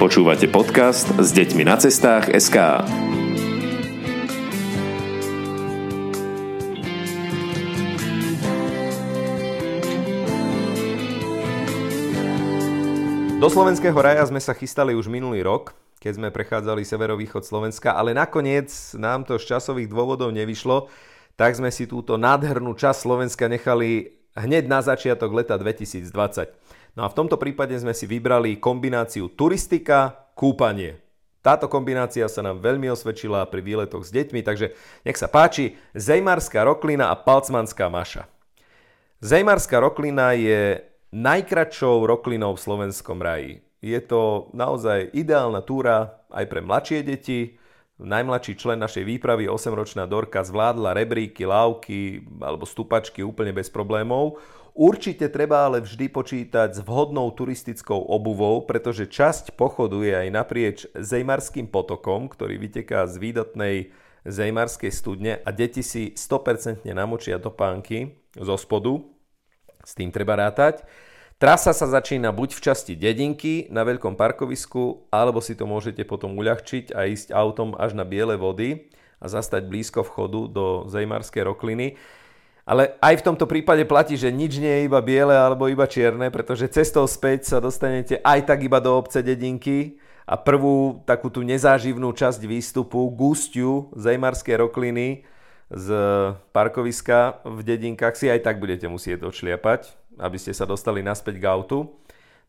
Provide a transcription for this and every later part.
Počúvate podcast s deťmi na cestách SK. Do slovenského raja sme sa chystali už minulý rok, keď sme prechádzali severovýchod Slovenska, ale nakoniec nám to z časových dôvodov nevyšlo, tak sme si túto nádhernú časť Slovenska nechali hneď na začiatok leta 2020. No a v tomto prípade sme si vybrali kombináciu turistika, kúpanie. Táto kombinácia sa nám veľmi osvedčila pri výletoch s deťmi, takže nech sa páči, Zejmarská roklina a Palcmanská maša. Zejmarská roklina je najkračšou roklinou v slovenskom raji. Je to naozaj ideálna túra aj pre mladšie deti. Najmladší člen našej výpravy, 8-ročná Dorka, zvládla rebríky, lávky alebo stupačky úplne bez problémov. Určite treba ale vždy počítať s vhodnou turistickou obuvou, pretože časť pochodu je aj naprieč Zejmarským potokom, ktorý vyteká z výdatnej Zejmarskej studne a deti si 100% namočia topánky zo spodu. S tým treba rátať. Trasa sa začína buď v časti dedinky na veľkom parkovisku, alebo si to môžete potom uľahčiť a ísť autom až na Biele vody a zastať blízko vchodu do Zejmarskej rokliny. Ale aj v tomto prípade platí, že nič nie je iba biele alebo iba čierne, pretože cestou späť sa dostanete aj tak iba do obce dedinky a prvú takú tú nezáživnú časť výstupu, gustiu Zejmarskej rokliny z parkoviska v dedinkách si aj tak budete musieť odšliapať, aby ste sa dostali naspäť k autu.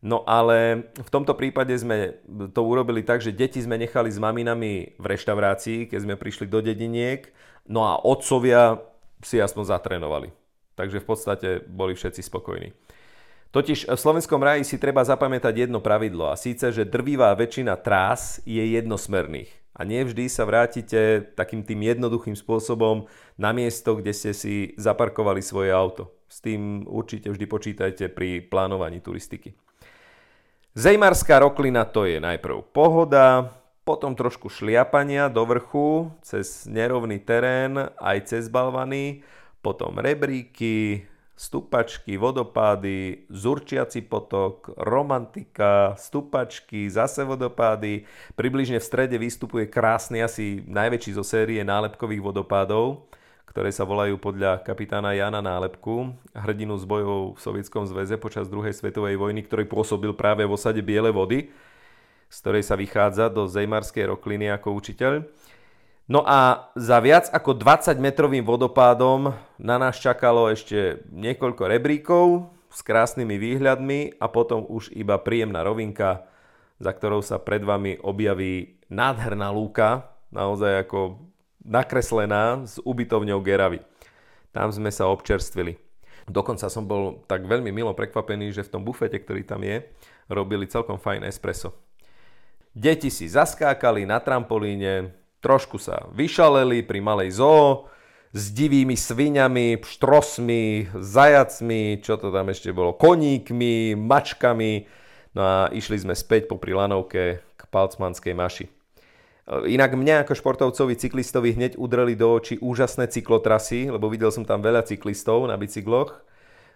No ale v tomto prípade sme to urobili tak, že deti sme nechali s maminami v reštaurácii, keď sme prišli do dediniek, no a otcovia si aspoň zatrénovali. Takže v podstate boli všetci spokojní. Totiž v slovenskom raji si treba zapamätať jedno pravidlo a síce, že drvivá väčšina trás je jednosmerných. A nie vždy sa vrátite takým tým jednoduchým spôsobom na miesto, kde ste si zaparkovali svoje auto. S tým určite vždy počítajte pri plánovaní turistiky. Zejmarská roklina to je najprv pohoda, potom trošku šliapania do vrchu cez nerovný terén, aj cez balvany, potom rebríky, stupačky, vodopády, zurčiaci potok, romantika, stupačky, zase vodopády. Približne v strede vystupuje krásny, asi najväčší zo série nálepkových vodopádov, ktoré sa volajú podľa kapitána Jana Nálepku, hrdinu z bojov v Sovietskom zväze počas druhej svetovej vojny, ktorý pôsobil práve v osade Biele vody z ktorej sa vychádza do Zejmarskej rokliny ako učiteľ. No a za viac ako 20 metrovým vodopádom na nás čakalo ešte niekoľko rebríkov s krásnymi výhľadmi a potom už iba príjemná rovinka, za ktorou sa pred vami objaví nádherná lúka, naozaj ako nakreslená s ubytovňou Geravy. Tam sme sa občerstvili. Dokonca som bol tak veľmi milo prekvapený, že v tom bufete, ktorý tam je, robili celkom fajn espresso. Deti si zaskákali na trampolíne, trošku sa vyšaleli pri malej zoo, s divými sviňami, pštrosmi, zajacmi, čo to tam ešte bolo, koníkmi, mačkami. No a išli sme späť po Lanovke k Palcmanskej maši. Inak mňa ako športovcovi cyklistovi hneď udreli do očí úžasné cyklotrasy, lebo videl som tam veľa cyklistov na bicykloch.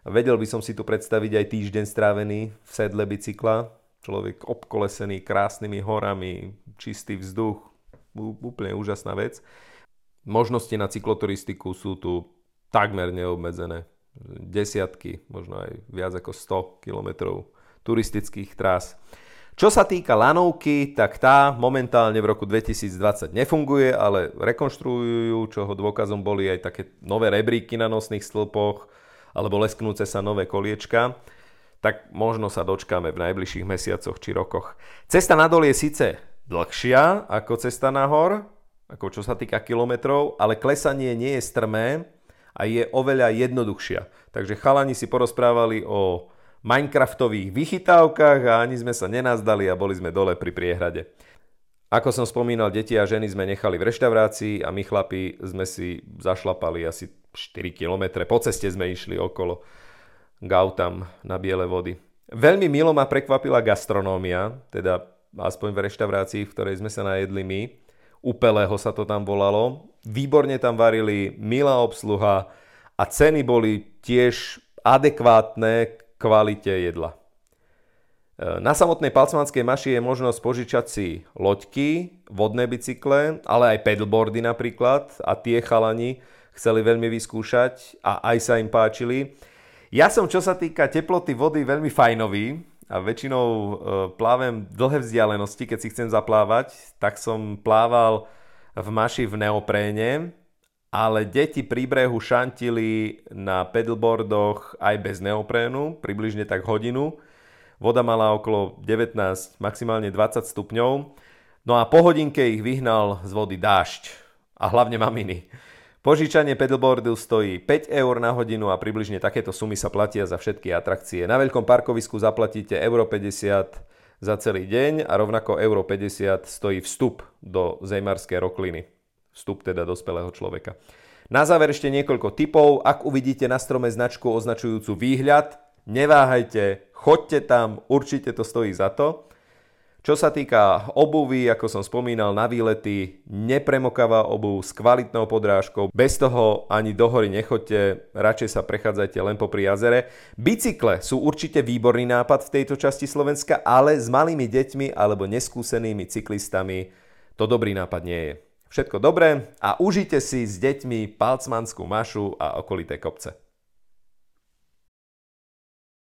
Vedel by som si tu predstaviť aj týždeň strávený v sedle bicykla, človek obkolesený krásnymi horami, čistý vzduch, úplne úžasná vec. Možnosti na cykloturistiku sú tu takmer neobmedzené. Desiatky, možno aj viac ako 100 kilometrov turistických trás. Čo sa týka lanovky, tak tá momentálne v roku 2020 nefunguje, ale rekonštruujú, čoho dôkazom boli aj také nové rebríky na nosných stĺpoch alebo lesknúce sa nové koliečka tak možno sa dočkáme v najbližších mesiacoch či rokoch. Cesta nadol je síce dlhšia ako cesta nahor, ako čo sa týka kilometrov, ale klesanie nie je strmé a je oveľa jednoduchšia. Takže chalani si porozprávali o Minecraftových vychytávkach a ani sme sa nenazdali a boli sme dole pri priehrade. Ako som spomínal, deti a ženy sme nechali v reštaurácii a my chlapi sme si zašlapali asi 4 km. Po ceste sme išli okolo Gautam na biele vody. Veľmi milo ma prekvapila gastronómia, teda aspoň v reštaurácii, v ktorej sme sa najedli my. Upelého sa to tam volalo. Výborne tam varili, milá obsluha a ceny boli tiež adekvátne kvalite jedla. Na samotnej palcmanskej maši je možnosť požičať si loďky, vodné bicykle, ale aj pedalboardy napríklad a tie chalani chceli veľmi vyskúšať a aj sa im páčili. Ja som, čo sa týka teploty vody, veľmi fajnový a väčšinou e, plávem dlhé vzdialenosti, keď si chcem zaplávať, tak som plával v maši v neopréne, ale deti pri brehu šantili na pedalboardoch aj bez neoprénu, približne tak hodinu Voda mala okolo 19, maximálne 20 stupňov. No a po hodinke ich vyhnal z vody dážď. A hlavne maminy. Požičanie pedalboardu stojí 5 eur na hodinu a približne takéto sumy sa platia za všetky atrakcie. Na veľkom parkovisku zaplatíte euro 50 za celý deň a rovnako euro 50 stojí vstup do Zejmarskej rokliny. Vstup teda dospelého človeka. Na záver ešte niekoľko tipov. Ak uvidíte na strome značku označujúcu výhľad, neváhajte, choďte tam, určite to stojí za to. Čo sa týka obuvy, ako som spomínal, na výlety, nepremokavá obuv s kvalitnou podrážkou, bez toho ani do hory nechoďte, radšej sa prechádzajte len popri jazere. Bicykle sú určite výborný nápad v tejto časti Slovenska, ale s malými deťmi alebo neskúsenými cyklistami to dobrý nápad nie je. Všetko dobré a užite si s deťmi palcmanskú mašu a okolité kopce.